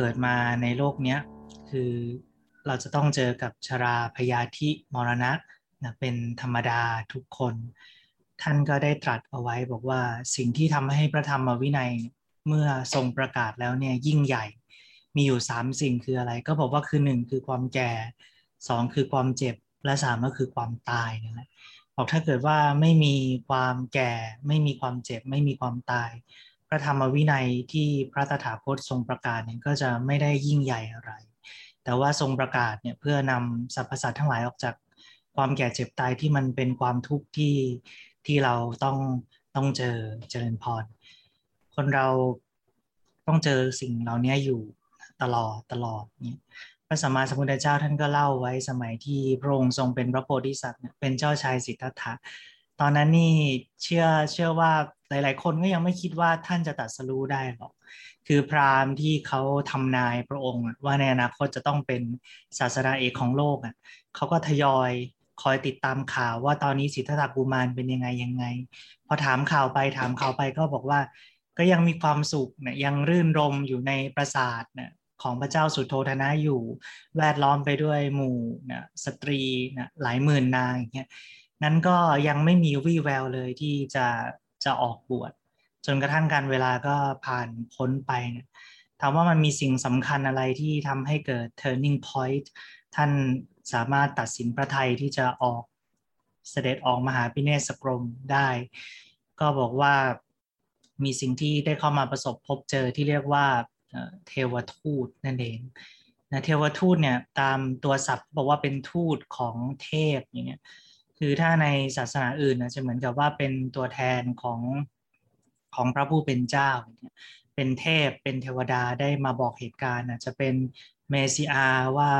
กิดมาในโลกนี้คือเราจะต้องเจอกับชราพยาธิมรณะนะเป็นธรรมดาทุกคน ท่านก็ได้ตรัสเอาไว้บอกว่าสิ่งที่ทำให้พระธรรมวินัยเมื่อทรงประกาศแล้วเนี่ยยิ่งใหญ่ มีอยู่สามสิ่งคืออะไร ก็บอกว่าคือหนึ่งคือความแก่สองคือความเจ็บและสามก็คือความตายนั่นแหละบอกถ้าเกิดว่าไม่มีความแก่ ไม่มีความเจ็บ ไม่มีความตาย พระธรรมวินัยที่พระตถาคตทรงประกาศเนี่ยก็จะไม่ได้ยิ่งใหญ่อะไร แต่ว่าทรงประกาศเนี่ยเพื่อนำสรรพสัตว์ทั้งหลายออกจากความแก่เจ็บตายที่มันเป็นความทุกข์ที่ที่เราต้องต้องเจอเจริญพร คนเราต้องเจอสิ่งเหล่านี้อยู่ตลอดตลอดเนี่ยพระสัมมาสัมพุทธเจ้าท่านก็เล่าไว้สมัยที่พระองค์ทรงเป็นพระโพธิสัตว์เป็นเจ้าชายสิทธัตถะตอนนั้นนี่เชื่อเชื่อว่า หลาย ๆ คนก็ยังไม่คิดว่าท่านจะตัดสรู้ได้หรอก คือพราหมณ์ที่เขาทำนายพระองค์ว่าในอนาคตจะต้องเป็นศาสนาเอกของโลกอะเขาก็ทยอยคอยติดตามข่าวว่าตอนนี้สิทธัตถกุมารเป็นยังไงยังไง พอถามข่าวไปถามข่าวไปก็บอกว่า ก็ยังมีความสุขเนี่ยยังรื่นรมอยู่ในปราสาทเนี่ยของพระเจ้าสุโธธนะอยู่ แวดล้อมไปด้วยหมู่นะสตรีนะหลายหมื่นนางอย่างเงี้ยนั้นก็ยังไม่มีวี่แววเลยที่จะ จะออกบวชจนกระทั่งการเวลาก็ผ่านพ้นไปเนี่ยถามว่ามันมีสิ่งสำคัญอะไรที่ทำให้เกิด turning point ท่านสามารถตัดสินพระไทยที่จะออกเสด็จออกมหาพิเนศกรมได้ ก็บอกว่ามีสิ่งที่ได้เข้ามาประสบพบเจอที่เรียกว่าเทวทูตนั่นเองนะเทวทูตเนี่ยตามตัวศัพท์บอกว่าเป็นทูตของเทพอย่างเงี้ย คือถ้าในศาสนาอื่นนะจะเหมือนกับว่าเป็นตัวแทนของของพระผู้เป็นเจ้า เป็นเทพเป็นเทวดาได้มาบอกเหตุการณ์นะจะเป็นเมสิอาว่า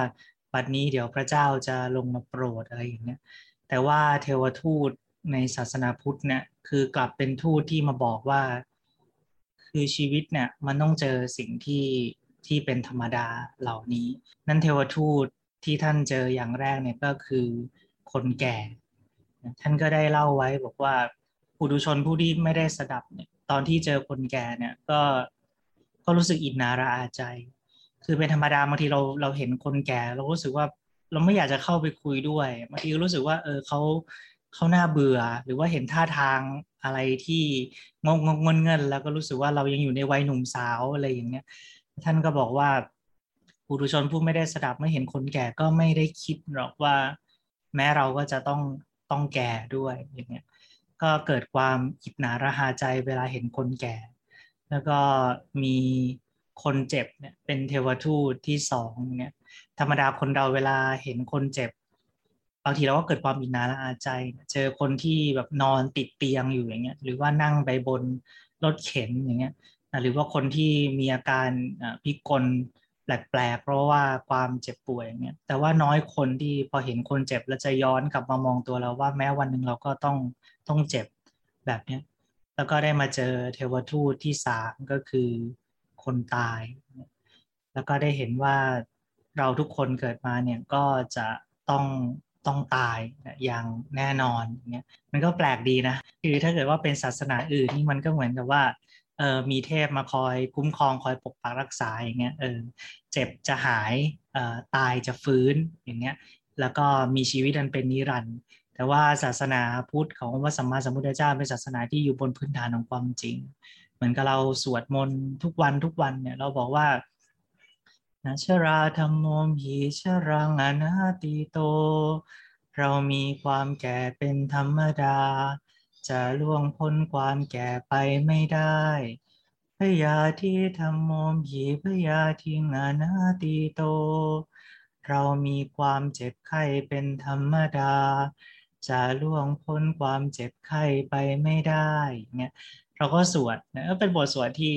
บัดนี้เดี๋ยวพระเจ้าจะลงมาโปรดอะไรอย่างเงี้ยแต่ว่าเทวทูตในศาสนาพุทธเนี่ยคือกลับเป็นทูตที่มาบอกว่า คือชีวิตเนี่ยมันต้องเจอสิ่งที่ที่เป็นธรรมดาเหล่านี้ นั่นเทวทูตที่ท่านเจออย่างแรกเนี่ยก็คือคนแก่ ท่านก็ได้เล่าไว้บอกว่าผู้ดุชนผู้ที่ไม่ได้สดับเนี่ยตอนที่เจอคนแก่เนี่ยก็ก็รู้สึกอินนาระอาใจ คือเป็นธรรมดาบางทีเราเราเห็นคนแก่ เรารู้สึกว่าเราไม่อยากจะเข้าไปคุยด้วยบางทีรู้สึกว่า เออเขาเขาหน้าเบื่อ หรือว่าเห็นท่าทางอะไรที่งงงเงิน แล้วก็รู้สึกว่าเรายังอยู่ในวัยหนุ่มสาวอะไรอย่างเงี้ย ท่านก็บอกว่าผู้ดุชนผู้ไม่ได้สดับไม่เห็นคนแก่ก็ไม่ได้คิดหรอกว่า แม้เราก็จะต้อง ต้องแก่ด้วยอย่างเงี้ยก็เกิดความอิจนาระหาใจเวลาเห็นคนแก่ แล้วก็มีคนเจ็บเนี่ยเป็นเทวทูตที่สองเนี่ยธรรมดาคนเราเวลาเห็นคนเจ็บบางทีเราก็เกิดความอิจนาระอาใจ เจอคนที่แบบนอนติดเตียงอยู่อย่างเงี้ยหรือว่านั่งไปบนรถเข็นอย่างเงี้ยหรือว่าคนที่มีอาการพิกล แปลกๆ เพราะว่าความเจ็บป่วยเนี่ยแต่ว่าน้อยคนที่พอเห็นคนเจ็บแล้วจะย้อนกลับมามองตัวเราว่าแม้วันหนึ่งเราก็ต้องต้องเจ็บแบบเนี้ยแล้วก็ได้มาเจอเทวทูตที่สามก็คือคนตาย แล้วก็ได้เห็นว่าเราทุกคนเกิดมาเนี่ยก็จะต้องต้องตายอย่างแน่นอนเนี่ยมันก็แปลกดีนะ คือถ้าเกิดว่าเป็นศาสนาอื่นนี่มันก็เหมือนกับว่า เออมีเทพมาคอยคุ้มครองคอยปกปักรักษาอย่างเงี้ยเออเจ็บจะหายเอ่อตายจะฟื้นอย่างเงี้ยแล้วก็มีชีวิตอันเป็นนิรันดร์แต่ว่าศาสนาพุทธของพระสัมมาสัมพุทธเจ้าเป็นศาสนาที่อยู่บนพื้นฐานของความจริง เหมือนกับเราสวดมนต์ทุกวันทุกวันเนี่ยเราบอกว่านะชราธรรมโมหีชรังอนาติโต เรามีความแก่เป็นธรรมดา จะล่วงพ้นความแก่ไปไม่ได้พยาที่ทำโมมหีพยาทิงานาตีโต เรามีความเจ็บไข้เป็นธรรมดา จะล่วงพ้นความเจ็บไข้ไปไม่ได้เงี้ยเราก็สวดนะเป็นบทสวดที่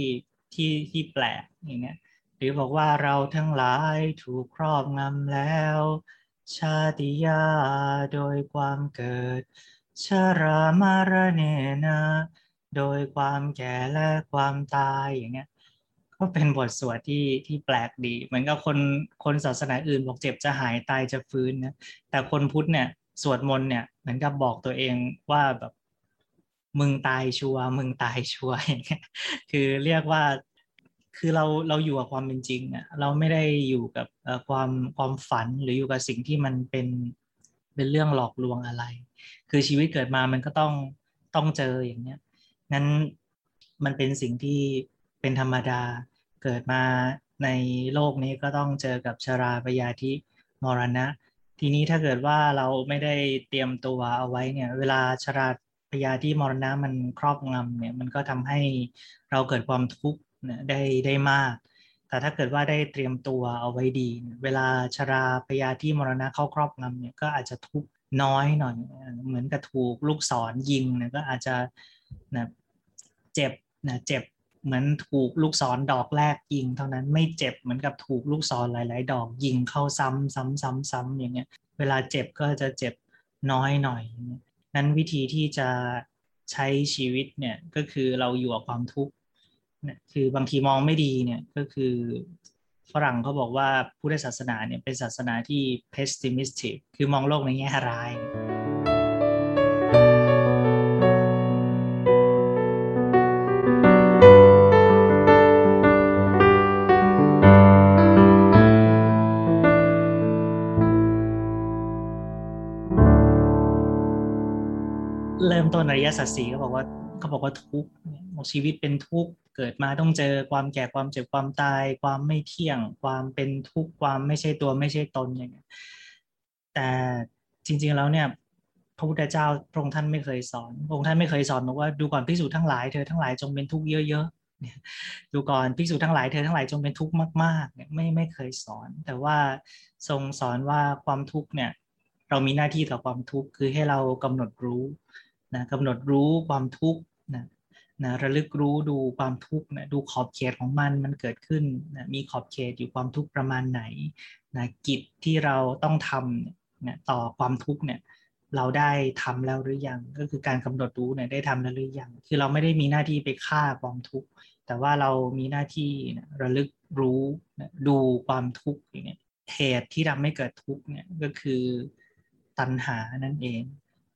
ที่ที่แปลกอย่างเงี้ยหรือบอกว่าเราทั้งหลายถูกครอบงำแล้ว ชาติยาโดยความเกิด ชรามารเนนะโดยความแก่และความตายอย่างเงี้ย ก็เป็นบทสวดที่ที่แปลกดี เหมือนกับคนคนศาสนาอื่นบอกเจ็บจะหายตายจะฟื้นนะแต่คนพุทธเนี่ยสวดมนต์เนี่ยเหมือนกับบอกตัวเองว่าแบบมึงตายชัวมึงตายชัวอย่างเงี้ยคือเรียกว่าคือเราเราอยู่กับความเป็นจริงอะเราไม่ได้อยู่กับความความฝันหรืออยู่กับสิ่งที่มันเป็นเป็นเรื่องหลอกลวงอะไร คือชีวิตเกิดมามันก็ต้องต้องเจออย่างเนี้ยนั้นมันเป็นสิ่งที่เป็นธรรมดาเกิดมาในโลกนี้ก็ต้องเจอกับชราปยาธิมรณะ ทีนี้ถ้าเกิดว่าเราไม่ได้เตรียมตัวเอาไว้เนี่ย เวลาชราพยาธิมรณะมันครอบงำเนี่ยมันก็ทำให้เราเกิดความทุกข์ได้ได้มาก แต่ถ้าเกิดว่าได้เตรียมตัวเอาไว้ดี เวลาชราพยาธิมรณะเข้าครอบงำเนี่ยก็อาจจะทุกข์ น้อยหน่อย เหมือนกับถูกลูกศรยิงนี่ยก็อาจจะนะเจ็บนะเจ็บเหมือนถูกลูกศรดอกแรกยิง เท่านั้นไม่เจ็บเหมือนกับถูกลูกศรหลาย ๆ ดอกยิงเข้าซ้ำซ้ำซ้ำซ้ำอย่างเงี้ย เวลาเจ็บก็จะเจ็บน้อยหน่อย นั้นวิธีที่จะใช้ชีวิตเนี่ยก็คือเราอยู่กับความทุกข์เนี่ยคือบางทีมองไม่ดีเนี่ยก็คือ ฝรั่งเขาบอกว่าพุทธศาสนาเนี่ยเป็นศาสนาที่ pessimistic คือมองโลกในแง่ร้ายเริ่มต้นอริยสัจสี่เขาบอกว่าเขาบอกว่าทุกข์ชีวิตเป็นทุกข์ เกิดมาต้องเจอความแก่ความเจ็บความตาย ความไม่เที่ยง ความเป็นทุกข์ความไม่ใช่ตัวไม่ใช่ตนอย่างเงี้ยแต่จริง ๆแล้วเนี่ยพระพุทธเจ้าพระองค์ท่านไม่เคยสอนพระองค์ท่านไม่เคยสอนบอกว่าดูก่อนพิสูจน์ทั้งหลายเธอทั้งหลายจงเป็นทุกข์เยอะๆดูก่อนพิสูจน์ทั้งหลายเธอทั้งหลายจงเป็นทุกข์มากๆเนี่ยไม่ไม่เคยสอน แต่ว่าทรงสอนว่าความทุกข์เนี่ยเรามีหน้าที่ต่อความทุกข์คือให้เรากำหนดรู้นะกำหนดรู้ความทุกข์นะ นะระลึกรู้ดูความทุกข์นะดูขอบเขตของมันมันเกิดขึ้นนะมีขอบเขตอยู่ความทุกข์ประมาณไหนนะกิจที่เราต้องทำนะต่อความทุกข์เนี่ยเราได้ทำแล้วหรือยัง ก็คือการกำหนดรู้เนี่ยได้ทำแล้วหรือยัง คือเราไม่ได้มีหน้าที่ไปฆ่าความทุกข์ แต่ว่าเรามีหน้าที่นะระลึกรู้นะดูความทุกข์อย่างเงี้ยเหตุที่ทำให้เกิดทุกข์เนี่ยก็คือตัณหานั่นเอง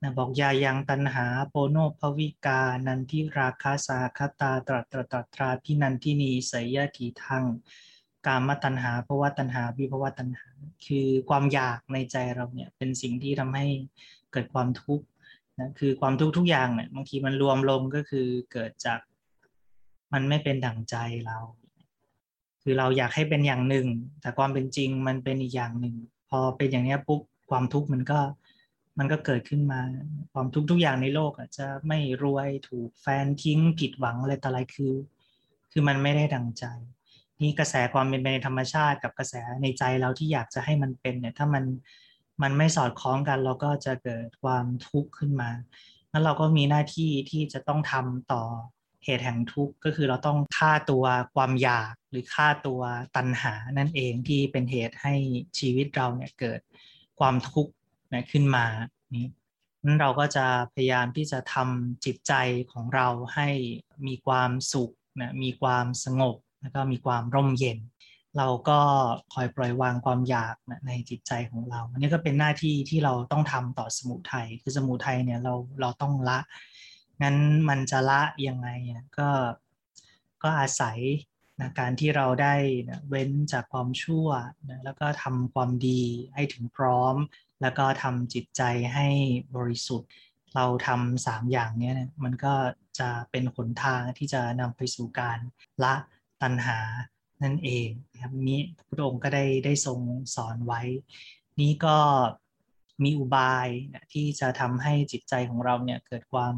นะบอกยายังตันหาโปโนภวิกา นันทิราคาสาคตาตรัตรตตราพินันทินีสยทีทังกามตันหาภวะตันหาวิภวะตันหา คือความอยากในใจเราเนี่ยเป็นสิ่งที่ทำให้เกิดความทุกข์นะคือความทุกข์ทุกอย่างเนี่ยบางทีมันรวมลงก็คือเกิดจากมันไม่เป็นดั่งใจเรา คือเราอยากให้เป็นอย่างหนึ่ง แต่ความเป็นจริงมันเป็นอีกอย่างหนึ่ง พอเป็นอย่างนี้ปุ๊บความทุกข์มันก็ มันก็เกิดขึ้นมาความทุกทุกอย่างในโลกอะจะไม่รวยถูกแฟนทิ้งผิดหวังอะไรต่ออะไรคือ คือมันไม่ได้ดังใจ นี่กระแสความเป็นไปในธรรมชาติกับกระแสในใจเราที่อยากจะให้มันเป็นเนี่ย ถ้ามันมันไม่สอดคล้องกันเราก็จะเกิดความทุกข์ขึ้นมาแล้วเราก็มีหน้าที่ที่จะต้องทำต่อเหตุแห่งทุกข์ก็คือเราต้องฆ่าตัวความอยากหรือฆ่าตัวตัณหานั่นเองที่เป็นเหตุให้ชีวิตเราเนี่ยเกิดความทุกข์ นะขึ้นมานี้นั้นเราก็จะพยายามที่จะทำจิตใจของเราให้มีความสุขนะมีความสงบแล้วก็มีความร่มเย็น เราก็คอยปล่อยวางความอยากนะในจิตใจของเรา อันนี้ก็เป็นหน้าที่ที่เราต้องทำต่อสมุทัยคือสมุทัยเนี่ยเราเราต้องละงั้นมันจะละยังไงก็ก็อาศัยนะการที่เราได้นะเว้นจากความชั่วนะแล้วก็ทำความดีให้ถึงพร้อม แล้วก็ทำจิตใจให้บริสุทธิ์ เราทำสามอย่างนี้เนี่ยมันก็จะเป็นหนทางที่จะนำไปสู่การละตัณหานั่นเองนะครับนี้พระองค์ก็ได้ได้ทรงสอนไว้ นี้ก็มีอุบายที่จะทำให้จิตใจของเราเนี่ยเกิดความ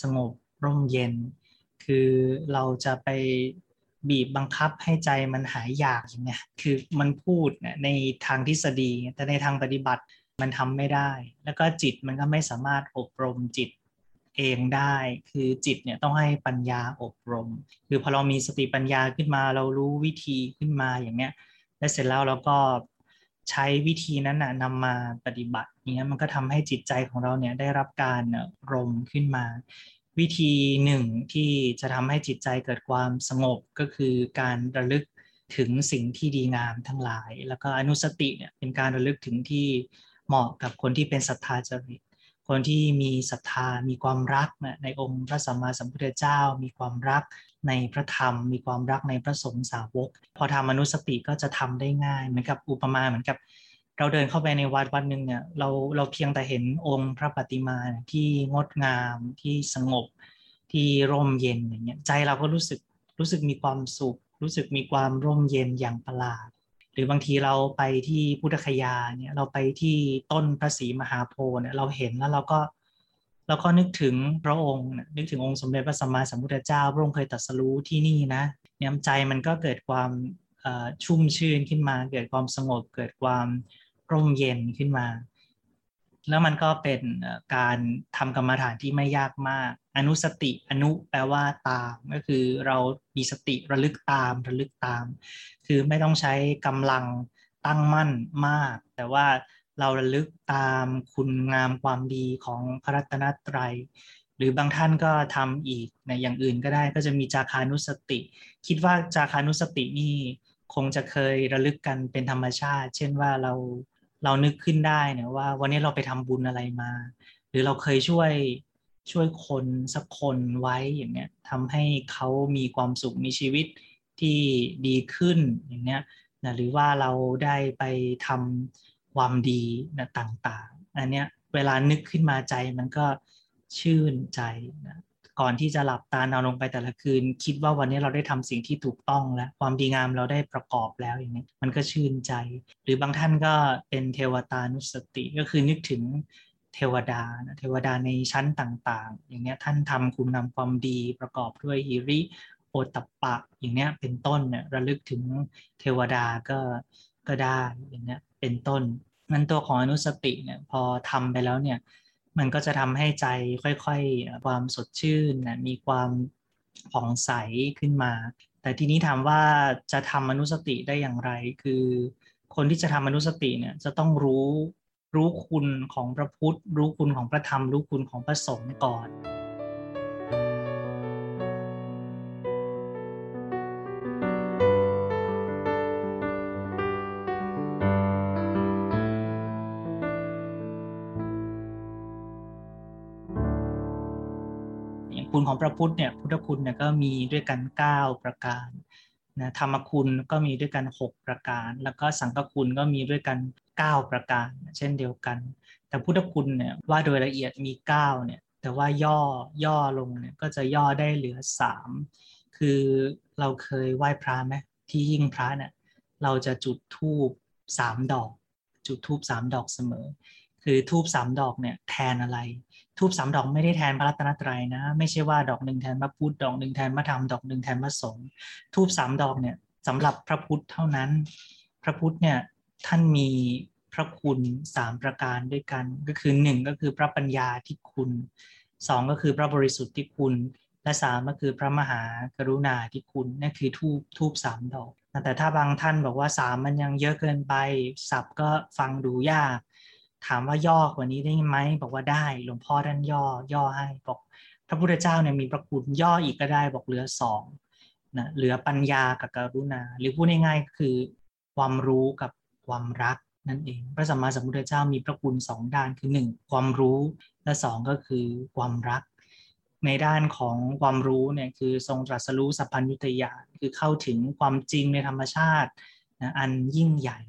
สงบร่มเย็น คือเราจะไปบีบบังคับให้ใจมันหายอยากอย่างเงี้ยคือมันพูดในทางทฤษฎี แต่ในทางปฏิบัติ มันทำไม่ได้ แล้วก็จิตมันก็ไม่สามารถอบรมจิตเองได้ คือจิตเนี่ยต้องให้ปัญญาอบรม คือพอเรามีสติปัญญาขึ้นมาเรารู้วิธีขึ้นมาอย่างเนี้ย แล้วเสร็จแล้วเราก็ใช้วิธีนั้นนะนำมาปฏิบัติเนี้ยมันก็ทำให้จิตใจของเราเนี่ยได้รับการรมขึ้นมา วิธีหนึ่งที่จะทำให้จิตใจเกิดความสงบก็คือการระลึกถึงสิ่งที่ดีงามทั้งหลาย แล้วก็อนุสติเนี่ยเป็นการระลึกถึงที่ เหมาะกับคนที่เป็นศรัทธาจริต คนที่มีศรัทธา มีความรักในองค์พระสัมมาสัมพุทธเจ้า มีความรักในพระธรรม มีความรักในพระสงฆ์สาวก พอทำอนุสติก็จะทำได้ง่ายเหมือนกับอุปมาเหมือนกับ เราเดินเข้าไปในวัดวัดหนึ่งเนี่ยเราเราเพียงแต่เห็นองค์พระปฏิมาที่งดงามที่สงบที่ร่มเย็นอย่างเงี้ยใจเราก็รู้สึกรู้สึกมีความสุข รู้สึกมีความร่มเย็นอย่างประหลาด รือบางทีเราไปที่พุทธคยาเนี่ยเราไปที่ต้นพระศรีมหาโพธิ์เนี่ยเราเห็นแล้วเราก็เราก็นึกถึงพระองค์นึกถึงองค์สมเด็จพระสัมมาสัมพุทธเจ้า พระองค์เคยตรัสรู้ที่นี่นะเนี่ยใจมันก็เกิดความชุ่มชื่นขึ้นมา เกิดความสงบเกิดความร่มเย็นขึ้นมา แล้วมันก็เป็นการทำกรรมฐานที่ไม่ยากมาก อนุสติอนุแปลว่าตามก็คือเรามีสติระลึกตามระลึกตาม คือไม่ต้องใช้กำลังตั้งมั่นมาก แต่ว่าเราระลึกตามคุณงามความดีของพระรัตนตรัย หรือบางท่านก็ทำอีกในอย่างอื่นก็ได้ก็จะมีจาคานุสติ คิดว่าจาคานุสตินี่คงจะเคยระลึกกันเป็นธรรมชาติ เช่นว่าเรา เรานึกขึ้นได้นี่ยว่า วันนี้เราไปทำบุญอะไรมา หรือเราเคยช่วยช่วยคนสักคนไว้อย่างเนี้ยทำให้เขามีความสุขมีชีวิตที่ดีขึ้นอย่างเนี้ยนะหรือว่าเราได้ไปทำความดีนะต่างๆอันเนี้ยเวลานึกขึ้นมาใจมันก็ชื่นใจนะ ก่อนที่จะหลับตานอนลงไปแต่ละคืน คิดว่าวันนี้เราได้ทำสิ่งที่ถูกต้องแล้ว ความดีงามเราได้ประกอบแล้วอย่างนี้มันก็ชื่นใจ หรือบางท่านก็เป็นเทวตานุสติก็คือนึกถึงเทวดานะเทวดาในชั้นต่างๆ อย่างนี้ท่านทำคุณงามความดีประกอบด้วยฮิริโอตปะอย่างเนี้ยเป็นต้นเนี่ยระลึกถึงเทวดาก็ก็ได้อย่างเนี้ยเป็นต้นมันตัวของอนุสติเนี่ยพอทำไปแล้วเนี่ย มันก็จะทำให้ใจค่อยๆ ความสดชื่นนะมีความผ่องใสขึ้นมา แต่ทีนี้ถามว่าจะทำมนุสติได้อย่างไร คือคนที่จะทำมนุสติเนี่ยจะต้องรู้รู้คุณของพระพุทธ รู้คุณของพระธรรม รู้คุณของพระสงฆ์ก่อน พระพุทธเนี่ยพุทธคุณเนี่ยก็มีด้วยกัน 9 ประการนะธรรมคุณก็มีด้วยกัน 6 ประการ แล้วก็สังฆคุณก็มีด้วยกัน 9 ประการ เช่นเดียวกัน แต่พุทธคุณเนี่ยว่าโดยละเอียดมี9เนี่ยแต่ว่าย่อย่อลงเนี่ยก็จะย่อได้เหลือ 3 คือเราเคยไหว้พระไหมที่ยิ่งพระเนี่ยเราจะจุดธูปสามดอก จุดธูปสามดอกเสมอ คือธูปสามดอกเนี่ยแทนอะไร ทูบสามดอกไม่ได้แทนพระรัตนตรัยนะ ไม่ใช่ว่าดอกหนึ่งแทนพระพุทธดอกหนึ่งแทนพระธรรมดอกหนึ่งแทนพระสงฆ์ทูบสามดอกเนี่ยสำหรับพระพุทธเท่านั้น พระพุทธเนี่ยท่านมีพระคุณสามประการด้วยกัน ก็คือหนึ่งก็คือพระปัญญาที่คุณสองก็คือพระบริสุทธิ์ที่คุณ และสามก็คือพระมหากรุณาที่คุณนั่นคือทูบทูบสามดอกแต่ถ้าบางท่านบอกว่าสามมันยังเยอะเกินไปสับก็ฟังดูยาก ถามว่าย่อกว่านี้ได้ไหมบอกว่าได้หลวงพ่อท่านย่อย่อให้บอกพระพุทธเจ้าเนี่ยมีประคุณย่ออีกก็ได้บอกเหลือสองนะเหลือปัญญากับกรุณา หรือพูดง่ายๆก็คือความรู้กับความรักนั่นเองพระสัมมาสัมพุทธเจ้ามีพระคุณสองด้านคือหนึ่งความรู้และสองก็คือความรัก ในด้านของความรู้เนี่ยคือทรงตรัสรู้สัพพัญญุตยานคือเข้าถึงความจริงในธรรมชาตินะอันยิ่งใหญ่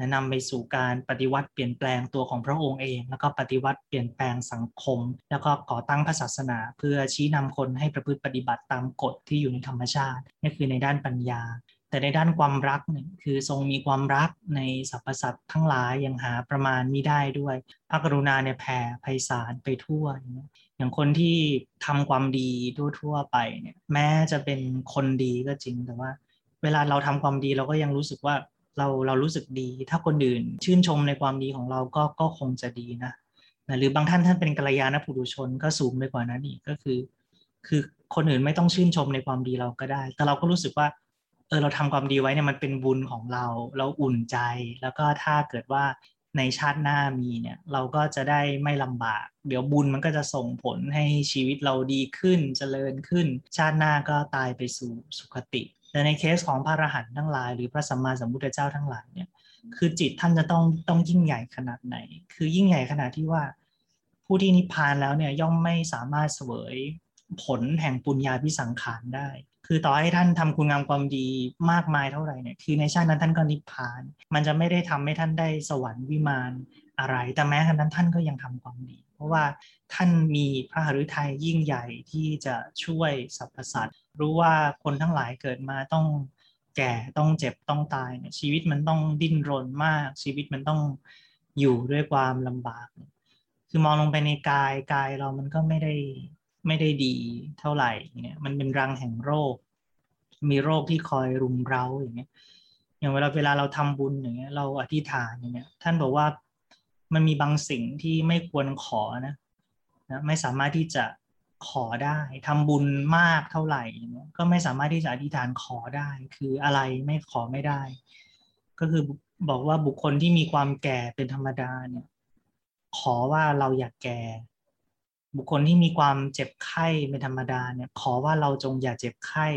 นะนำไปสู่การปฏิวัติเปลี่ยนแปลงตัวของพระองค์เอง แล้วก็ปฏิวัติเปลี่ยนแปลงสังคม แล้วก็ก่อตั้งพระศาสนา เพื่อชี้นำคนให้ประพฤติปฏิบัติตามกฎที่อยู่ในธรรมชาตินี่คือในด้านปัญญา แต่ในด้านความรักเนี่ยคือทรงมีความรักในสรรพสัตว์ทั้งหลายยังหาประมาณมิได้ด้วยพระกรุณาเนี่ยแผ่ไพศาลไปทั่วอย่างคนที่ทำความดีทั่วๆไปเนี่ยแม้จะเป็นคนดีก็จริงแต่ว่า เวลาเราทำความดีเราก็ยังรู้สึกว่า เราเรารู้สึกดี ถ้าคนอื่นชื่นชมในความดีของเราก็ก็คงจะดีนะนะหรือบางท่านท่านเป็นกัลยาณปุถุชนก็สูงไปกว่านั้นอีกก็คือ คือคนอื่นไม่ต้องชื่นชมในความดีเราก็ได้ แต่เราก็รู้สึกว่าเออเราทำความดีไว้เนี่ยมันเป็นบุญของเรา เราอุ่นใจ แล้วก็ถ้าเกิดว่าในชาติหน้ามีเนี่ยเราก็จะได้ไม่ลำบาก เดี๋ยวบุญมันก็จะส่งผลให้ชีวิตเราดีขึ้นจเจริญขึ้น ชาติหน้าก็ตายไปสู่สุคติ แต่ในเคสของพระอรหันต์ทั้งหลาย หรือพระสัมมาสัมพุทธเจ้าทั้งหลายเนี่ย คือจิตท่านจะต้องต้องยิ่งใหญ่ขนาดไหน คือยิ่งใหญ่ขนาดที่ว่า ผู้ที่นิพพานแล้วเนี่ยย่อมไม่สามารถเสวยผลแห่งปุญญาพิสังขารได้ คือต่อให้ท่านทำคุณงามความดีมากมายเท่าไหร่เนี่ย คือในชาตินั้นท่านก็นิพพาน มันจะไม่ได้ทำให้ท่านได้สวรรค์วิมานอะไร แต่แม้ขนาดนั้นท่านก็ยังทำความดี เพราะว่า ท่านมีพระหฤทัยยิ่งใหญ่ที่จะช่วยสรรพสัตว์รู้ว่าคนทั้งหลายเกิดมาต้องแก่ต้องเจ็บต้องตายเนี่ยชีวิตมันต้องดิ้นรนมาก ชีวิตมันต้องอยู่ด้วยความลำบาก คือมองลงไปในกายกายเรามันก็ไม่ได้ไม่ได้ดีเท่าไหร่เนี่ยมันเป็นรังแห่งโรค มีโรคที่คอยรุมเร้าอย่างเงี้ยอย่างเวลาเวลาเราทำบุญอย่างเงี้ยเราอธิษฐานอย่างเงี้ยท่านบอกว่ามันมีบางสิ่งที่ไม่ควรขอนะ นะไม่สามารถที่จะขอได้ทำบุญมากเท่าไหร่ก็ไม่สามารถที่จะอธิษฐานขอได้ คืออะไรไม่ขอไม่ได้ ก็คือบอกว่าบุคคลที่มีความแก่เป็นธรรมดาเนี่ย ขอว่าเราอยากแก่ บุคคลที่มีความเจ็บไข้เป็นธรรมดาเนี่ย ขอว่าเราจงอย่าเจ็บไข้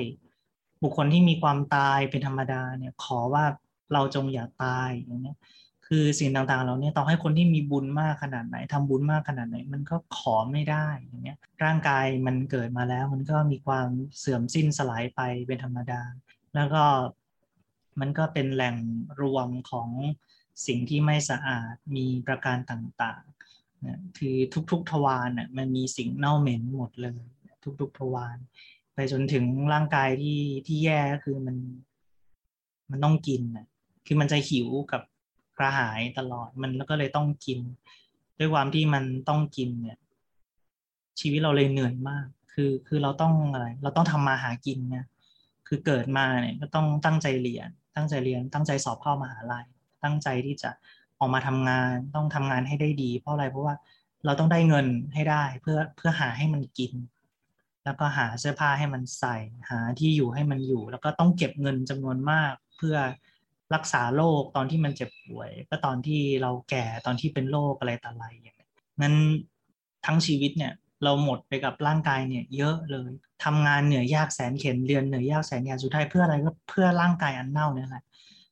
บุคคลที่มีความตายเป็นธรรมดาเนี่ย ขอว่าเราจงอย่าตายอย่างเงี้ย คือสิ่งต่างๆเราเนี่ยต่อให้คนที่มีบุญมากขนาดไหนทำบุญมากขนาดไหน มันก็ขอไม่ได้อย่างเงี้ยร่างกายมันเกิดมาแล้ว มันก็มีความเสื่อมสิ้นสลายไปเป็นธรรมดา แล้วก็มันก็เป็นแหล่งรวมของสิ่งที่ไม่สะอาดมีประการต่างๆนะคือทุกๆทวารน่ะมันมีสิ่งเน่าเหม็นหมดเลย ทุกๆทวารไปจนถึงร่างกายที่ที่แย่ก็คือมัน มันต้องกินนะคือมันจะหิวกับ กระหายตลอดมันก็เลยต้องกิน ด้วยความที่มันต้องกินเนี่ย ชีวิตเราเลยเหนื่อยมาก คือคือเราต้องอะไรเราต้องทำมาหากินเนี่ยคือเกิดมาเนี่ยก็ต้องตั้งใจเรียน ตั้งใจเรียน ตั้งใจสอบเข้ามหาลัย ตั้งใจที่จะออกมาทำงานต้องทำงานให้ได้ดี เพราะอะไรเพราะว่าเราต้องได้เงินให้ได้เพื่อเพื่อหาให้มันกิน แล้วก็หาเสื้อผ้าให้มันใส่ หาที่อยู่ให้มันอยู่ แล้วก็ต้องเก็บเงินจำนวนมากเพื่อ รักษาโรคตอนที่มันเจ็บป่วย ก็ตอนที่เราแก่ตอนที่เป็นโรคอะไรต่ออะไรอย่างนี้นั้นทั้งชีวิตเนี่ยเราหมดไปกับร่างกายเนี่ยเยอะเลยทำงานเหนื่อยยากแสนเข็นเรียนเหนื่อยยากแสนยากสุดท้ายเพื่ออะไรก็เพื่อร่างกายอันเน่าเนี่ยแหละ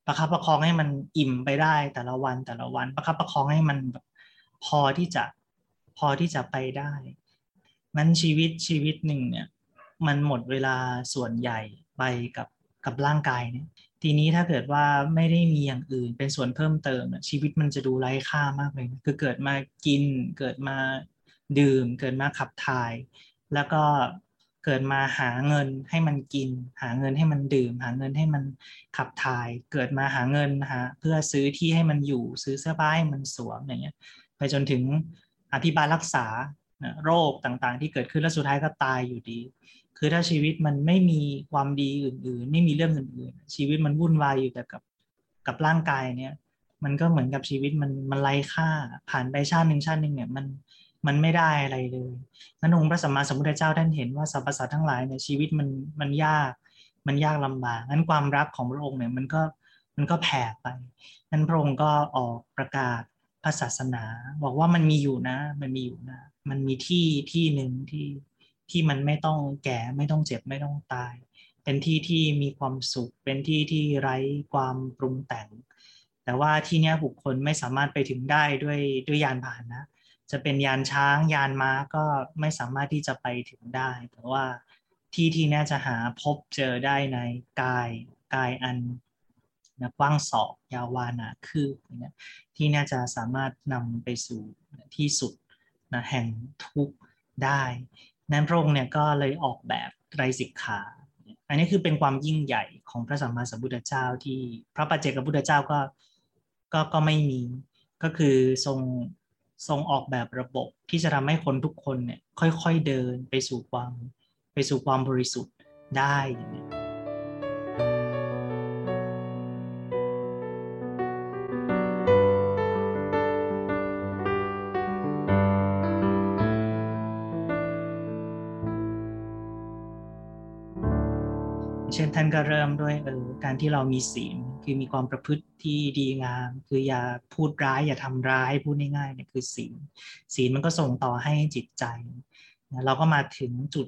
ประคับประคองให้มันอิ่มไปได้แต่ละวันแต่ละวัน ประคับประคองให้มันพอที่จะพอที่จะไปได้นั้นชีวิตชีวิตหนึ่งเนี่ยมันหมดเวลาส่วนใหญ่ไปกับกับร่างกายเนี่ย ทีนี้ถ้าเกิดว่าไม่ได้มีอย่างอื่นเป็นส่วนเพิ่มเติมชีวิตมันจะดูไร้ค่ามากเลยคือเกิดมากิน เกิดมาดื่ม เกิดมาขับถ่าย แล้วก็เกิดมาหาเงินให้มันกิน หาเงินให้มันดื่ม หาเงินให้มันขับถ่าย เกิดมาหาเงินหาเพื่อซื้อที่ให้มันอยู่ซื้อเสื้อผ้าให้มันสวมอย่างเงี้ย ไปจนถึงอภิบาลรักษา โรคต่างๆ ที่เกิดขึ้นแล้วสุดท้ายก็ตายอยู่ดี คือถ้าชีวิตมันไม่มีความดีอื่น ๆ ไม่มีเรื่องอื่นๆ ชีวิตมันวุ่นวายอยู่แต่กับกับร่างกายเนี่ย มันก็เหมือนกับชีวิตมันมันไร้ค่า ผ่านไปชาติหนึ่งชาติหนึ่งเนี่ยมันมันไม่ได้อะไรเลยนั้นองค์พระสัมมาสัมพุทธเจ้าท่านเห็นว่าสรรพสัตว์ทั้งหลายในชีวิตมันมันยาก มันยากลำบากนั้นความรักของพระองค์เนี่ยมันก็มันก็แผ่ไปนั้นพระองค์ก็ออกประกาศ พระศาสนา บอกว่ามันมีอยู่นะ มันมีอยู่นะ มันมีที่ที่หนึ่งที่ที่มันไม่ต้องแก่ไม่ต้องเจ็บไม่ต้องตาย เป็นที่ที่มีความสุข เป็นที่ที่ไร้ความปรุงแต่ง แต่ว่าที่นี้บุคคลไม่สามารถไปถึงได้ด้วยด้วยยานพาหนะ จะเป็นยานช้างยานม้าก็ไม่สามารถที่จะไปถึงได้ แต่ว่าที่ที่น่าจะหาพบเจอได้ในกายกายอัน นะกว้างศอกยาววานาคือเนี่ยที่น่าจะสามารถนำไปสู่ที่สุดนะแห่งทุกข์ได้นั้นพระองค์เนี่ยก็เลยออกแบบไตรสิกขา อันนี้คือเป็นความยิ่งใหญ่ของพระสัมมาสัมพุทธเจ้าที่พระปัจเจกพุทธเจ้าก็ก็ก็ไม่มีก็คือทรงทรงออกแบบระบบที่จะทำให้คนทุกคนเนี่ยค่อยๆเดินไปสู่ความไปสู่ความบริสุทธิ์ได้อย่างนี้ ก็เริ่มด้วยเออการที่เรามีศีลคือมีความประพฤติที่ดีงาม คืออย่าพูดร้าย อย่าทำร้ายพูดง่ายๆเนี่ยคือศีลศีลมันก็ส่งต่อให้จิตใจ เราก็มาถึงจุด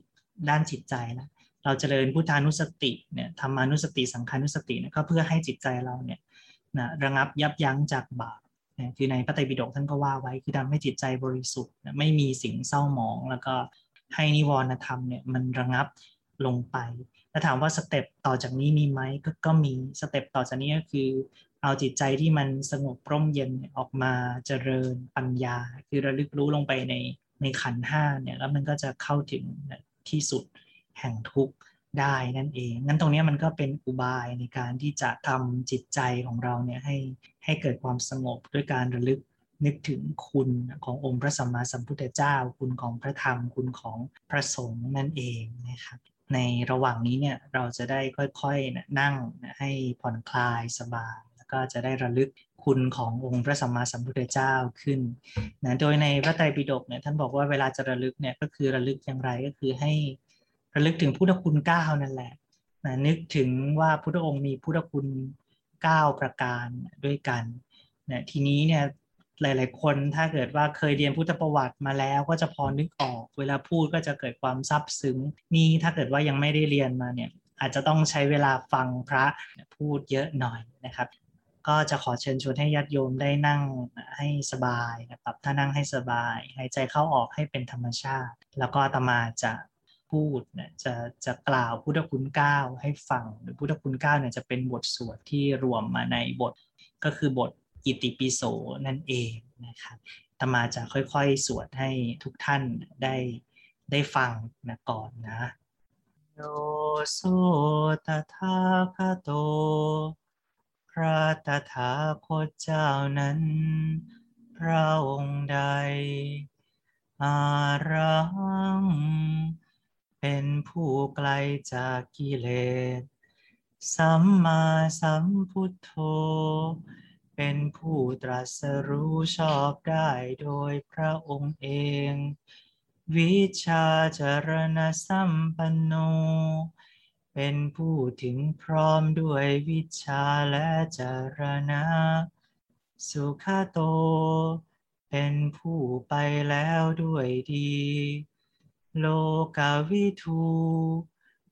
ด้านจิตใจแล้วเราจเจริญพุทธานุสติเนี่ยธรรมานุสติสังขานุสติเนี่ยก็เพื่อให้จิตใจเราเนี่ยนะระงับยับยั้งจากบาปคือในพระไตรปิฎกท่านก็ว่าไว้คือทำให้จิตใจบริสุทธิ์ไม่มีสิ่งเศร้าหมอง แล้วก็ให้นิวรณธรรมเนี่ยมันระงับลงไป แล้วถามว่าสเต็ปต่อจากนี้มีไหมก็ก็มีสเต็ปต่อจากนี้ก็คือเอาจิตใจที่มันสงบร่มเย็นออกมาเจริญปัญญา คือระลึกรู้ลงไปในในขันห้าเนี่ยแล้วมันก็จะเข้าถึงที่สุดแห่งทุกข์ได้นั่นเอง งั้นตรงนี้มันก็เป็นอุบายในการที่จะทำจิตใจของเราเนี่ยให้ให้เกิดความสงบด้วยการระลึกนึกถึงคุณขององค์พระสัมมาสัมพุทธเจ้า คุณของพระธรรม คุณของพระสงฆ์นั่นเองนะครับ ในระหว่างนี้เนี่ยเราจะได้ค่อยๆนั่งให้ผ่อนคลายสบายแล้วก็จะได้ระลึกคุณขององค์พระสัมมาสัมพุทธเจ้าขึ้นนะโดยในพระไตรปิฎกเนี่ยท่านบอกว่าเวลาจะระลึกเนี่ยก็คือระลึกอย่างไรก็คือให้ระลึกถึงพุทธคุณเก้านั่นแหละนะนึกถึงว่าพุทธองค์มีพุทธคุณเก้าประการด้วยกันนะทีนี้เนี่ย หลาย ๆ คนถ้าเกิดว่าเคยเรียนพุทธประวัติมาแล้วก็จะพอนึกออก เวลาพูดก็จะเกิดความซับซึ้งนี่ถ้าเกิดว่ายังไม่ได้เรียนมาเนี่ยอาจจะต้องใช้เวลาฟังพระพูดเยอะหน่อยนะครับ ก็จะขอเชิญชวนให้ญาติโยมได้นั่งให้สบายนะครับถ้านั่งให้สบายหายใจเข้าออกให้เป็นธรรมชาติ แล้วก็ตมาจะพูดเนี่ยจะจะกล่าวพุทธคุณเก้าให้ฟังหรือพุทธคุณเก้าเนี่ยจะเป็นบทสวดที่รวมมาในบทก็คือบท อิติปิโสนั่นเองนะครับตมาจะค่อยๆ สวดให้ทุกท่านได้ได้ฟังนะก่อนนะโยโสตถาคโต พระตถาคตเจ้านั้น พระองค์ใด อารัง เป็นผู้ไกลจากกิเลส สัมมาสัมพุทโธ เป็นผู้ตรัสรู้ชอบได้โดยพระองค์เอง วิชาจรณสัมปันโน เป็นผู้ถึงพร้อมด้วยวิชาและจรณะ สุขโต เป็นผู้ไปแล้วด้วยดี โลกาวิทู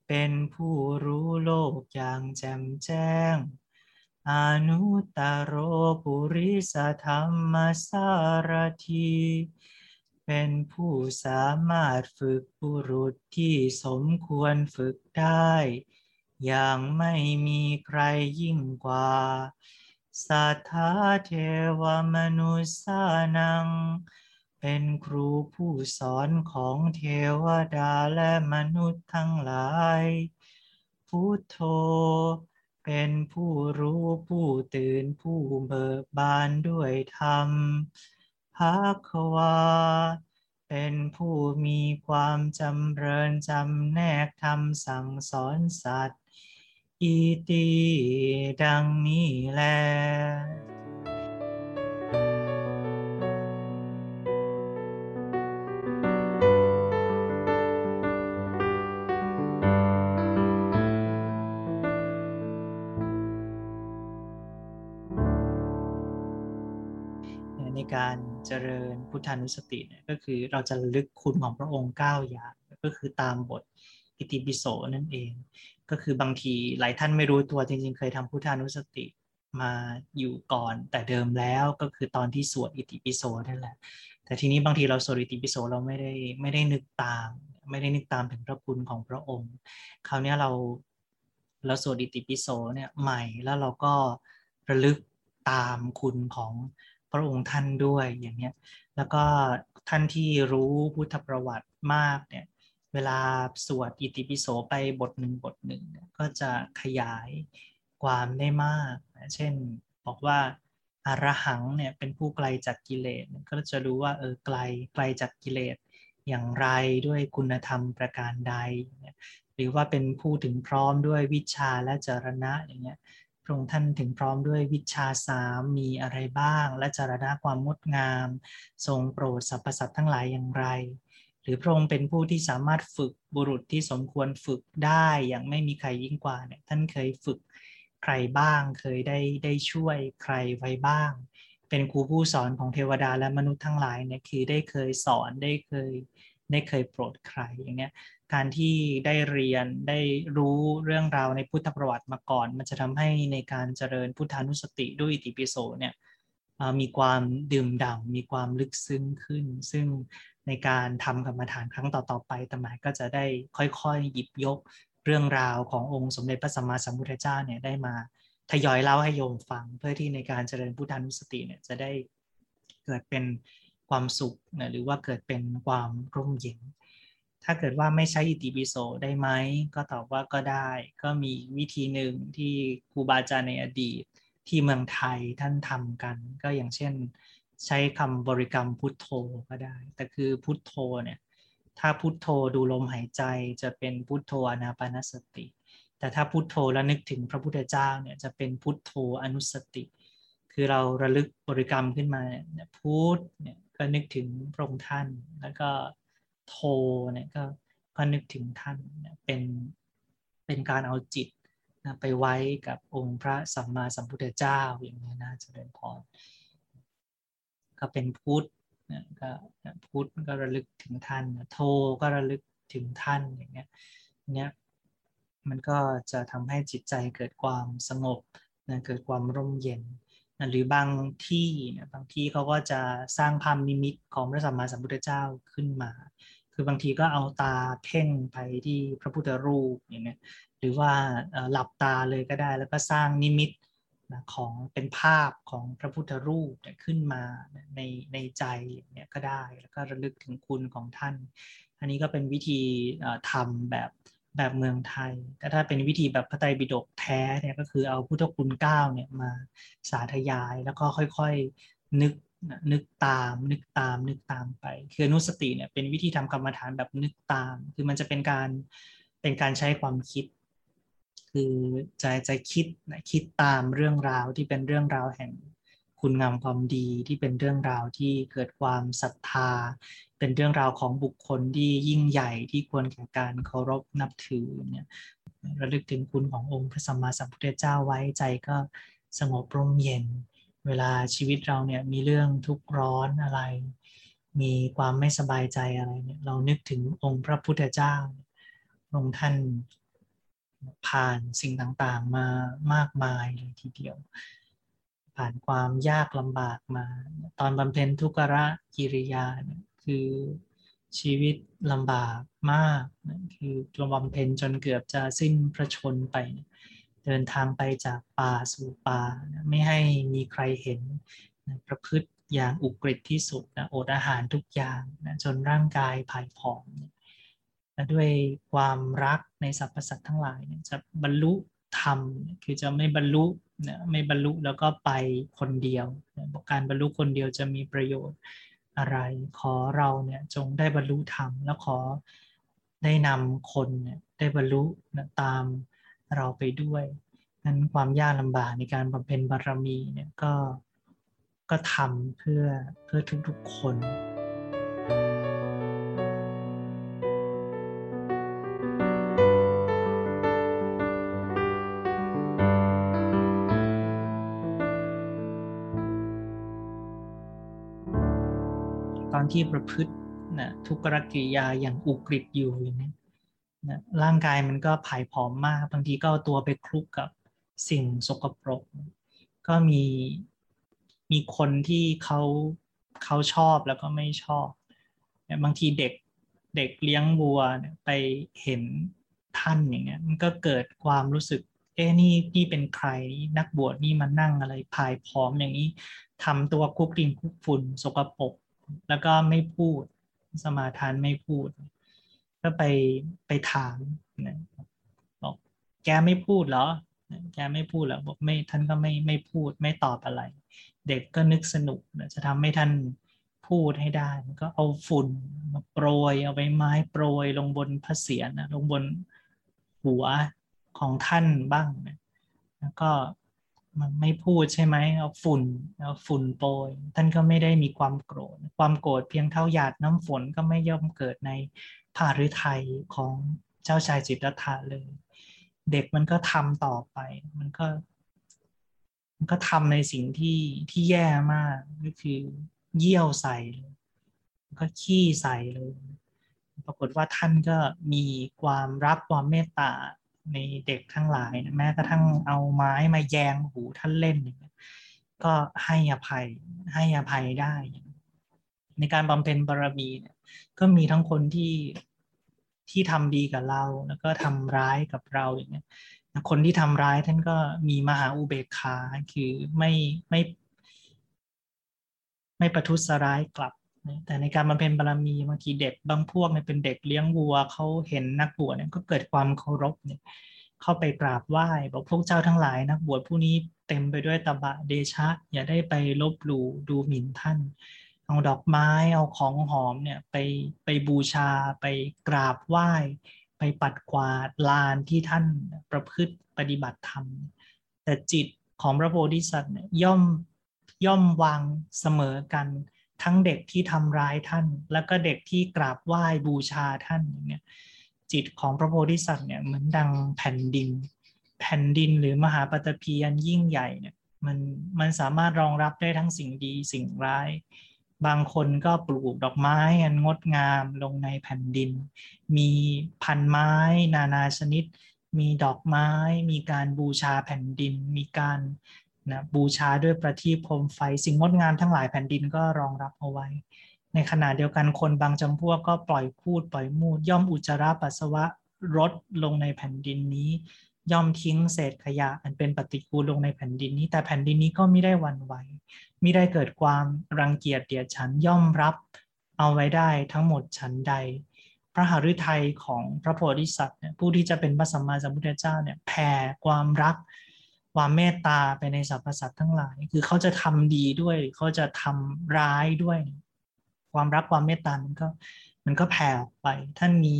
เป็นผู้รู้โลกอย่างแจ่มแจ้ง อนุตตรโรปุริสธรรมสารทีเป็นผู้สามารถฝึกบุรุษที่สมควรฝึกได้ อย่างไม่มีใครยิ่งกว่า สัทธาเทวมนุษสานัง เป็นครูผู้สอนของเทวดาและมนุษย์ทั้งหลาย พุทโธ เป็นผู้รู้ผู้ตื่นผู้เบิกบานด้วยธรรมภาควา เป็นผู้มีความจำเริญจำแนกธรรมสั่งสอนสัตว์ อีตีดังนี้แล การเจริญพุทธานุสติเนี่ยก็คือเราจะลึกคุณของพระองค์9อย่างก็คือตามบทอิติปิโสนั่นเอง ก็คือบางทีหลายท่านไม่รู้ตัวจริงๆ เคยทำพุทธานุสติมาอยู่ก่อน แต่เดิมแล้วก็คือตอนที่สวดอิติปิโสนั่นแหละ แต่ทีนี้บางทีเราสวดอิติปิโสเราไม่ได้ไม่ได้นึกตาม ไม่ได้นึกตามถึงพระคุณของพระองค์ คราวนี้เราเราสวดอิติปิโสเนี่ยใหม่แล้วเราก็ระลึกตามคุณของ พระองค์ท่านด้วยอย่างเนี้ยแล้วก็ท่านที่รู้พุทธประวัติมากเนี่ยเวลาสวดอิติปิโสไปบทหนึ่งบทหนึ่งก็จะขยายความได้มากเช่นบอกว่าอารหังเนี่ยเป็นผู้ไกลจากกิเลสก็จะรู้ว่าเออไกลไกลจากกิเลสอย่างไรด้วยคุณธรรมประการใด หรือว่าเป็นผู้ถึงพร้อมด้วยวิชาและจรณะอย่างเงี้ย พระองค์ท่านถึงพร้อมด้วยวิชาสามมีอะไรบ้าง และจารณะความงดงาม ทรงโปรดสรรพสัตว์ทั้งหลายอย่างไร หรือพระองค์เป็นผู้ที่สามารถฝึกบุรุษที่สมควรฝึกได้อย่างไม่มีใครยิ่งกว่าเนี่ยท่านเคยฝึกใครบ้างเคยได้ได้ช่วยใครไว้บ้าง เป็นครูผู้สอนของเทวดาและมนุษย์ทั้งหลายเนี่ยคือได้เคยสอนได้เคยได้เคยโปรดใครอย่างเงี้ยการที่ได้เรียนได้รู้เรื่องราวในพุทธประวัติมาก่อน มันจะทำให้ในการเจริญพุทธานุสติด้วยอิติปิโสเนี่ยมีความดื่มด่ำมีความลึกซึ้งขึ้น ซึ่งในการทำกรรมฐานครั้งต่อๆไปตมาก็จะได้ค่อยๆ หยิบยกเรื่องราวขององค์สมเด็จพระสัมมาสัมพุทธเจ้าเนี่ยได้มาทยอยเล่าให้โยมฟัง เพื่อที่ในการเจริญพุทธานุสติเนี่ยจะได้เกิดเป็นความสุขนะหรือว่าเกิดเป็นความร่มเย็น ถ้าเกิดว่าไม่ใช้อิติปิโสได้ไหม ก็ตอบว่าก็ได้ ก็มีวิธีหนึ่งที่ครูบาอาจารย์ในอดีต ที่เมืองไทยท่านทำกัน ก็อย่างเช่น ใช้คำบริกรรมพุทโธก็ได้ แต่คือพุทโธเนี่ย ถ้าพุทโธดูลมหายใจจะเป็นพุทโธอนาปานสติ แต่ถ้าพุทโธแล้วนึกถึงพระพุทธเจ้าเนี่ยจะเป็นพุทโธอนุสติ คือเราระลึกบริกรรมขึ้นมาเนี่ยพุทเนี่ยก็นึกถึงพระองค์ท่านแล้วก็ โทเนี่ยก็ก็นึกถึงท่านเป็นเป็นการเอาจิตนะไปไว้กับองค์พระสัมมาสัมพุทธเจ้าอย่างนี้นะเจริญพรก็เป็นพุทธนะก็พุทธก็ระลึกถึงท่านโทก็ระลึกถึงท่านอย่างเงี้ยเนี้ยมันก็จะทำให้จิตใจเกิดความสงบนะเกิดความร่มเย็น หรือบางที่นะบางที่เขาก็จะสร้างภาพนิมิตของพระสัมมาสัมพุทธเจ้าขึ้นมา คือบางทีก็เอาตาเพ่งไปที่พระพุทธรูปอย่างเงี้ยหรือว่าหลับตาเลยก็ได้แล้วก็สร้างนิมิตของเป็นภาพของพระพุทธรูปขึ้นมาในในใจเนี่ยก็ได้แล้วก็ระลึกถึงคุณของท่าน อันนี้ก็เป็นวิธีทำแบบ แบบเมืองไทย แต่ถ้าเป็นวิธีแบบพระไตรปิฎกแท้เนี่ยก็คือเอาพุทธคุณเก้าเนี่ยมาสาธยายแล้วก็ค่อยๆนึกนึกตาม นึกตาม นึกตามไป คือนุสติเนี่ยเป็นวิธีทำกรรมฐานแบบนึกตาม คือมันจะเป็นการเป็นการใช้ความคิด คือใจใจคิดนะคิดตามเรื่องราวที่เป็นเรื่องราวแห่ง คุณงามความดีที่เป็นเรื่องราวที่เกิดความศรัทธา เป็นเรื่องราวของบุคคลที่ยิ่งใหญ่ที่ควรแก่การเคารพนับถือเนี่ยระลึกถึงคุณขององค์พระสัมมาสัมพุทธเจ้าไว้ใจก็สงบร่มเย็น เวลาชีวิตเราเนี่ยมีเรื่องทุกข์ร้อนอะไร มีความไม่สบายใจอะไรเนี่ยเรานึกถึงองค์พระพุทธเจ้าองค์ท่านผ่านสิ่งต่างๆมามากมายเลยทีเดียว ผ่านความยากลำบากมา ตอนบำเพ็ญทุกระกิริยาคือชีวิตลำบากมาก คือตัวบำเพ็ญจนเกือบจะสิ้นพระชนไป เดินทางไปจากป่าสู่ป่า ไม่ให้มีใครเห็น ประพฤติอย่างอุกฤษที่สุดนะอดอาหารทุกอย่างนะจนร่างกายผายผอมและด้วยความรักในสรรพสัตว์ทั้งหลายจะบรรลุ ธรรม คือจะไม่บรรลุนะไม่บรรลุแล้วก็ไปคนเดียวการบรรลุคนเดียวจะมีประโยชน์อะไร ขอเราเนี่ยจงได้บรรลุธรรม แล้วขอได้นำคนเนี่ยได้บรรลุนะตามเราไปด้วยนั้นความยากลำบากในการบำเพ็ญบารมีเนี่ยก็ก็ทำเพื่อเพื่อทุกๆคน อนที่ประพฤตินะทุกรกิริยาอย่างอุกฤษอยู่อย่างนี้นะร่างกายมันก็ผายผอมมาก บางทีก็ตัวไปคลุกกับสิ่งสกปรก ก็มีมีคนที่เขาเขาชอบแล้วก็ไม่ชอบ บางทีเด็กเด็กเลี้ยงวัวไปเห็นท่านอย่างเงี้ยมันก็เกิดความรู้สึก เอ้นี่นี่เป็นใครนักบวชนี่มานั่งอะไรพายพร้อมอย่างนี้ทำตัวคุกดินคุกฝุ่นสกปรก แล้วก็ไม่พูด สมาทานไม่พูด ก็ไปไปถามนะบอกแกไม่พูดเหรอ แกไม่พูดเหรอบอกไม่ท่านก็ไม่ไม่พูดไม่ตอบอะไร เด็กก็นึกสนุกจะทำให้ท่านพูดให้ได้ก็เอาฝุ่นมาโปรย เอาใบไม้โปรยลงบนพระเศียรนะลงบนหัวของท่านบ้างนะแล้วก็ มันไม่พูดใช่ไหมเอาฝุ่นเอาฝุ่นโปรยท่านก็ไม่ได้มีความโกรธ ความโกรธเพียงเท่าหยาดน้ำฝนก็ไม่ย่อมเกิดในภาฤทัยของเจ้าชายจิตรธาเลย เด็กมันก็ทำต่อไป มันก็ มันก็ทำในสิ่งที่ที่แย่มากก็คือเยี่ยวใส่ก็ขี้ใส่เลย ปรากฏว่าท่านก็มีความรักความเมตตา ในเด็กทั้งหลาย แม้กระทั่งเอาไม้มาแยงหูท่านเล่น ก็ให้อภัยให้อภัยได้ ในการบำเพ็ญบารมีก็มีทั้งคนที่ที่ทำดีกับเรา แล้วก็ทำร้ายกับเราอย่างเงี้ยคนที่ทำร้ายท่านก็มีมหาอุเบกขาคือไม่ไม่ ไม่ประทุษร้ายกลับ แต่ในการบำเพ็ญบารมีบางทีเด็กบางพวกเนี่ยเป็นเด็กเลี้ยงวัวเขาเห็นนักบวชเนี่ยก็เกิดความเคารพเนี่ยเข้าไปกราบไหว้บอกพวกเจ้าทั้งหลายนักบวชผู้นี้เต็มไปด้วยตบะเดชะ อย่าได้ไปลบหลู่ดูหมิ่นท่าน เอาดอกไม้เอาของหอมเนี่ยไปไปบูชาไปกราบไหว้ ไปปัดกวาดลานที่ท่านประพฤติปฏิบัติธรรม แต่จิตของพระโพธิสัตว์เนี่ยย่อมย่อมวางเสมอกัน ทั้งเด็กที่ทำร้ายท่าน แล้วก็เด็กที่กราบไหว้บูชาท่านเงี้ยจิตของพระโพธิสัตว์เนี่ยเหมือนดังแผ่นดิน แผ่นดินหรือมหาปฐพีอันยิ่งใหญ่เนี่ยมันมันสามารถรองรับได้ทั้งสิ่งดีสิ่งร้าย บางคนก็ปลูกดอกไม้อันงดงามลงในแผ่นดิน มีพันไม้นานาชนิด มีดอกไม้ มีการบูชาแผ่นดิน มีการ นะบูชาด้วยประทีปโคมไฟ สิ่งงดงามทั้งหลายแผ่นดินก็รองรับเอาไว้ ในขณะเดียวกันคนบางจำพวกก็ปล่อยพูดปล่อยมูด ย่อมอุจจาระปัสสาวะรดลงในแผ่นดินนี้ ย่อมทิ้งเศษขยะ อันเป็นปฏิกูลลงในแผ่นดินนี้ แต่แผ่นดินนี้ก็ไม่ได้วันไหวไม่ได้เกิดความรังเกียจเดียดฉันย่อมรับเอาไว้ได้ทั้งหมดฉันใด พระหฤทัยของพระโพธิสัตว์ผู้ที่จะเป็นพระสัมมาสัมพุทธเจ้าเนี่ยแผ่ความรัก ความเมตตาไปในสรรพสัตว์ทั้งหลาย คือเขาจะทำดีด้วยเขาจะทำร้ายด้วย ความรักความเมตตามันก็มันก็แผ่ออกไป ท่านมี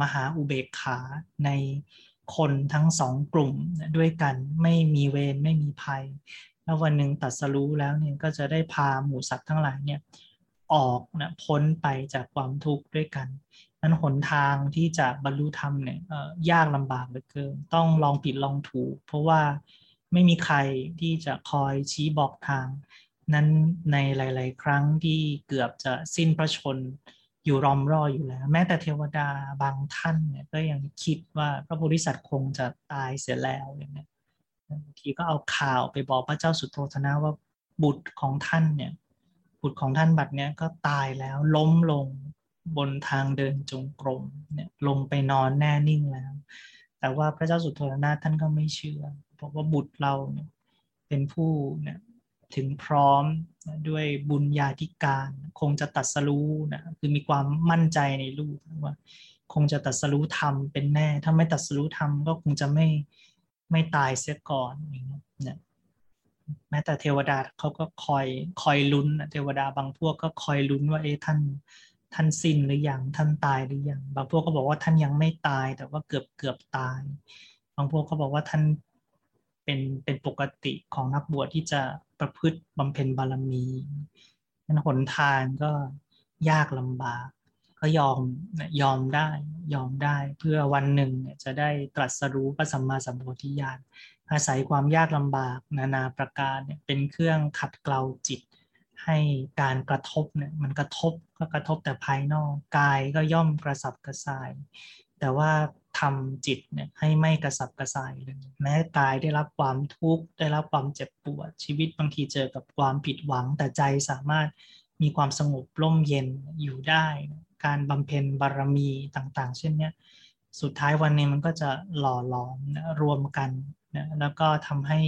มหาอุเบกขาในคนทั้งสองกลุ่มด้วยกันไม่มีเวรไม่มีภัย แล้ววันหนึ่งตัดสรู้แล้วเนี่ยก็จะได้พาหมู่สัตว์ทั้งหลายเนี่ยออกนะพ้นไปจากความทุกข์ด้วยกันนั้นหนทางที่จะบรรลุธรรมเนี่ยยากลำบากเหลือเกิน ต้องลองผิดลองถูก เพราะว่า ไม่มีใครที่จะคอยชี้บอกทาง นั้นในหลาย ๆ ครั้งที่เกือบจะสิ้นพระชนอยู่รอมรออยู่แล้ว แม้แต่เทวดาบางท่านเนี่ยก็ยังคิดว่าพระโพธิสัตว์คงจะตายเสียแล้วอย่างนี้บางทีก็เอาข่าวไปบอกพระเจ้าสุโธธนะว่าบุตรของท่านเนี่ยบุตรของท่านบัดเนี้ยก็ตายแล้วล้มลงบนทางเดินจงกรมเนี่ยลงไปนอนแน่นิ่งแล้ว แต่ว่าพระเจ้าสุโธธนะท่านก็ไม่เชื่อราะว่าบุตรเราเป็นผู้นี่ยถึงพร้อมนะด้วยบุญญาธิการ คงจะตัดสรู้นะคือมีความมั่นใจในลูกว่า คงจะตัดสรู้ธรรมเป็นแน่ ถ้าไม่ตัดสรู้ธรรมก็คงจะไม่ไม่ตายเสียก่อนอย่างเงี้ยนะแม้แต่เทวดาเขาก็คอยคอยลุ้นเทวดาบางพวกก็คอยลุ้นว่าเอ๊ะท่านท่านสิ้นหรือยังท่านตายหรือยังบางพวกก็บอกว่าท่านยังไม่ตายแต่ว่าเกือบเกือบตาย บางพวกก็บอกว่าท่าน เป็นเป็นปกติของนักบวชที่จะประพฤติบำเพ็ญบารมีนั้นหนทางก็ยากลำบาก ก็ยอมยอมได้ยอมได้เพื่อวันหนึ่งจะได้ตรัสรู้พระสัมมาสัมโพธิญาณอาศัยความยากลำบากนานาประการเนี่ยเป็นเครื่องขัดเกลาจิต ให้การกระทบเนี่ยมันกระทบก็กระทบแต่ภายนอกกายก็ย่อมกระสับกระส่าย แต่ว่า ทำจิตเนี่ยให้ไม่กระสับกระส่ายเลยแม้กายได้รับความทุกข์ได้รับความเจ็บปวด ชีวิตบางทีเจอกับความผิดหวัง แต่ใจสามารถมีความสงบร่มเย็นอยู่ได้ การบำเพ็ญบารมีต่าง ๆ เช่นนี้สุดท้ายวันนี้มันก็จะหล่อหลอมนะรวมกันนะแล้วก็ทำให้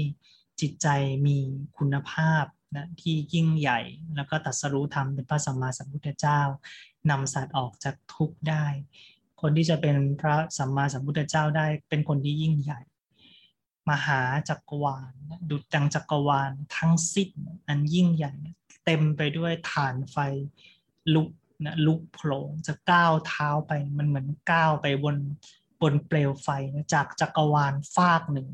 จิตใจมีคุณภาพนะที่ยิ่งใหญ่ แล้วก็ตัดสรู้ธรรมเป็นพระสัมมาสัมพุทธเจ้านำสัตว์ออกจากทุกข์ได้ คนที่จะเป็นพระสัมมาสัมพุทธเจ้าได้เป็นคนที่ยิ่งใหญ่ มหาจักรวาลดุจดังจักรวาลทั้งสิ้นอันยิ่งใหญ่ เต็มไปด้วยฐานไฟลุกนะลุกโผล่จะก้าวเท้าไปมันเหมือนก้าวไปบนบนเปลวไฟนะจากจักรวาลฟากหนึ่ง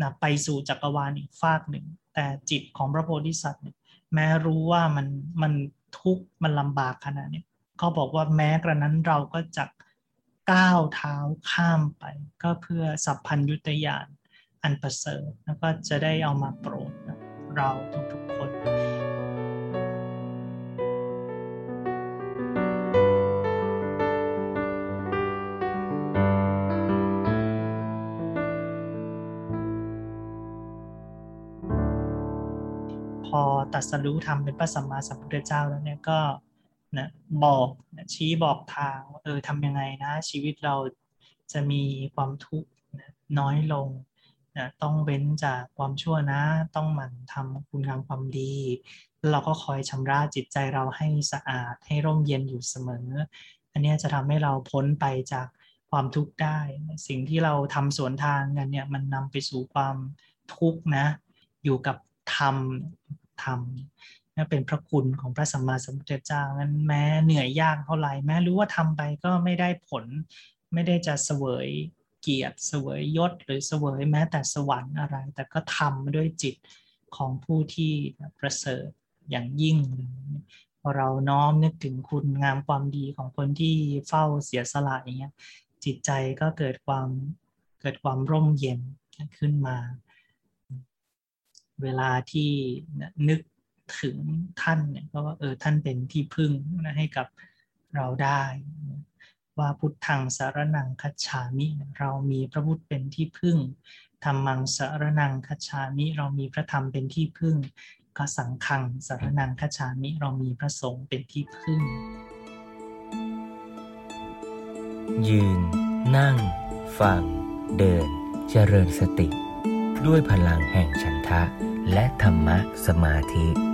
นะไปสู่จักรวาลอีกฝากหนึ่ง แต่จิตของพระโพธิสัตว์เนี่ยแม้รู้ว่ามันมันทุกข์มันลำบากขนาดนี้เขาบอกว่าแม้กระนั้นเราก็จะ ก้าวเท้าข้ามไป ก็เพื่อสัพพัญยุตยานอันประเสริฐแล้วก็จะได้เอามาโปรดเราทุกๆคนพอตัดสรู้ทำเป็นพระสัมมาสัมพุทธเจ้าแล้วเนี่ยก็นะบอก ชี้บอกทางเออทำยังไงนะ ชีวิตเราจะมีความทุกข์น้อยลงนะต้องเว้นจากความชั่วนะ ต้องหมั่นทำคุณงามความดีเราก็คอยชำระจิตใจเราให้สะอาดให้ร่มเย็นอยู่เสมอ อันนี้จะทำให้เราพ้นไปจากความทุกข์ได้ สิ่งที่เราทำสวนทางกันเนี่ยมันนำไปสู่ความทุกข์นะ อยู่กับธรรมธรรม เป็นพระคุณของพระสัมมาสัมพุทธเจ้างั้นแม้เหนื่อยยากเท่าไหร่แม้รู้ว่าทำไปก็ไม่ได้ผล ไม่ได้จะเสวยเกียรติเสวยยศ หรือเสวยแม้แต่สวรรค์อะไร แต่ก็ทำด้วยจิตของผู้ที่ประเสริฐอย่างยิ่งพอเราน้อมนึกถึงคุณงามความดีของคนที่เฝ้าเสียสละอย่างเงี้ยจิตใจก็เกิดความเกิดความร่มเย็นขึ้นมา เวลาที่นึก ถึงท่านเนี่ยก็ว่าเออท่านเป็นที่พึ่งนะให้กับเราได้ ว่าพุทธังสารนังคัจฉามิ เรามีพระพุทธเป็นที่พึ่งธรรมังสารนังคัจฉามิ เรามีพระธรรมเป็นที่พึ่งก็สังขังสารนังคัจฉามิ เรามีพระสงฆ์เป็นที่พึ่ง ยืน นั่ง ฟัง เดิน เจริญสติ ด้วยพลังแห่งฉันทะ และธรรมะสมาธิ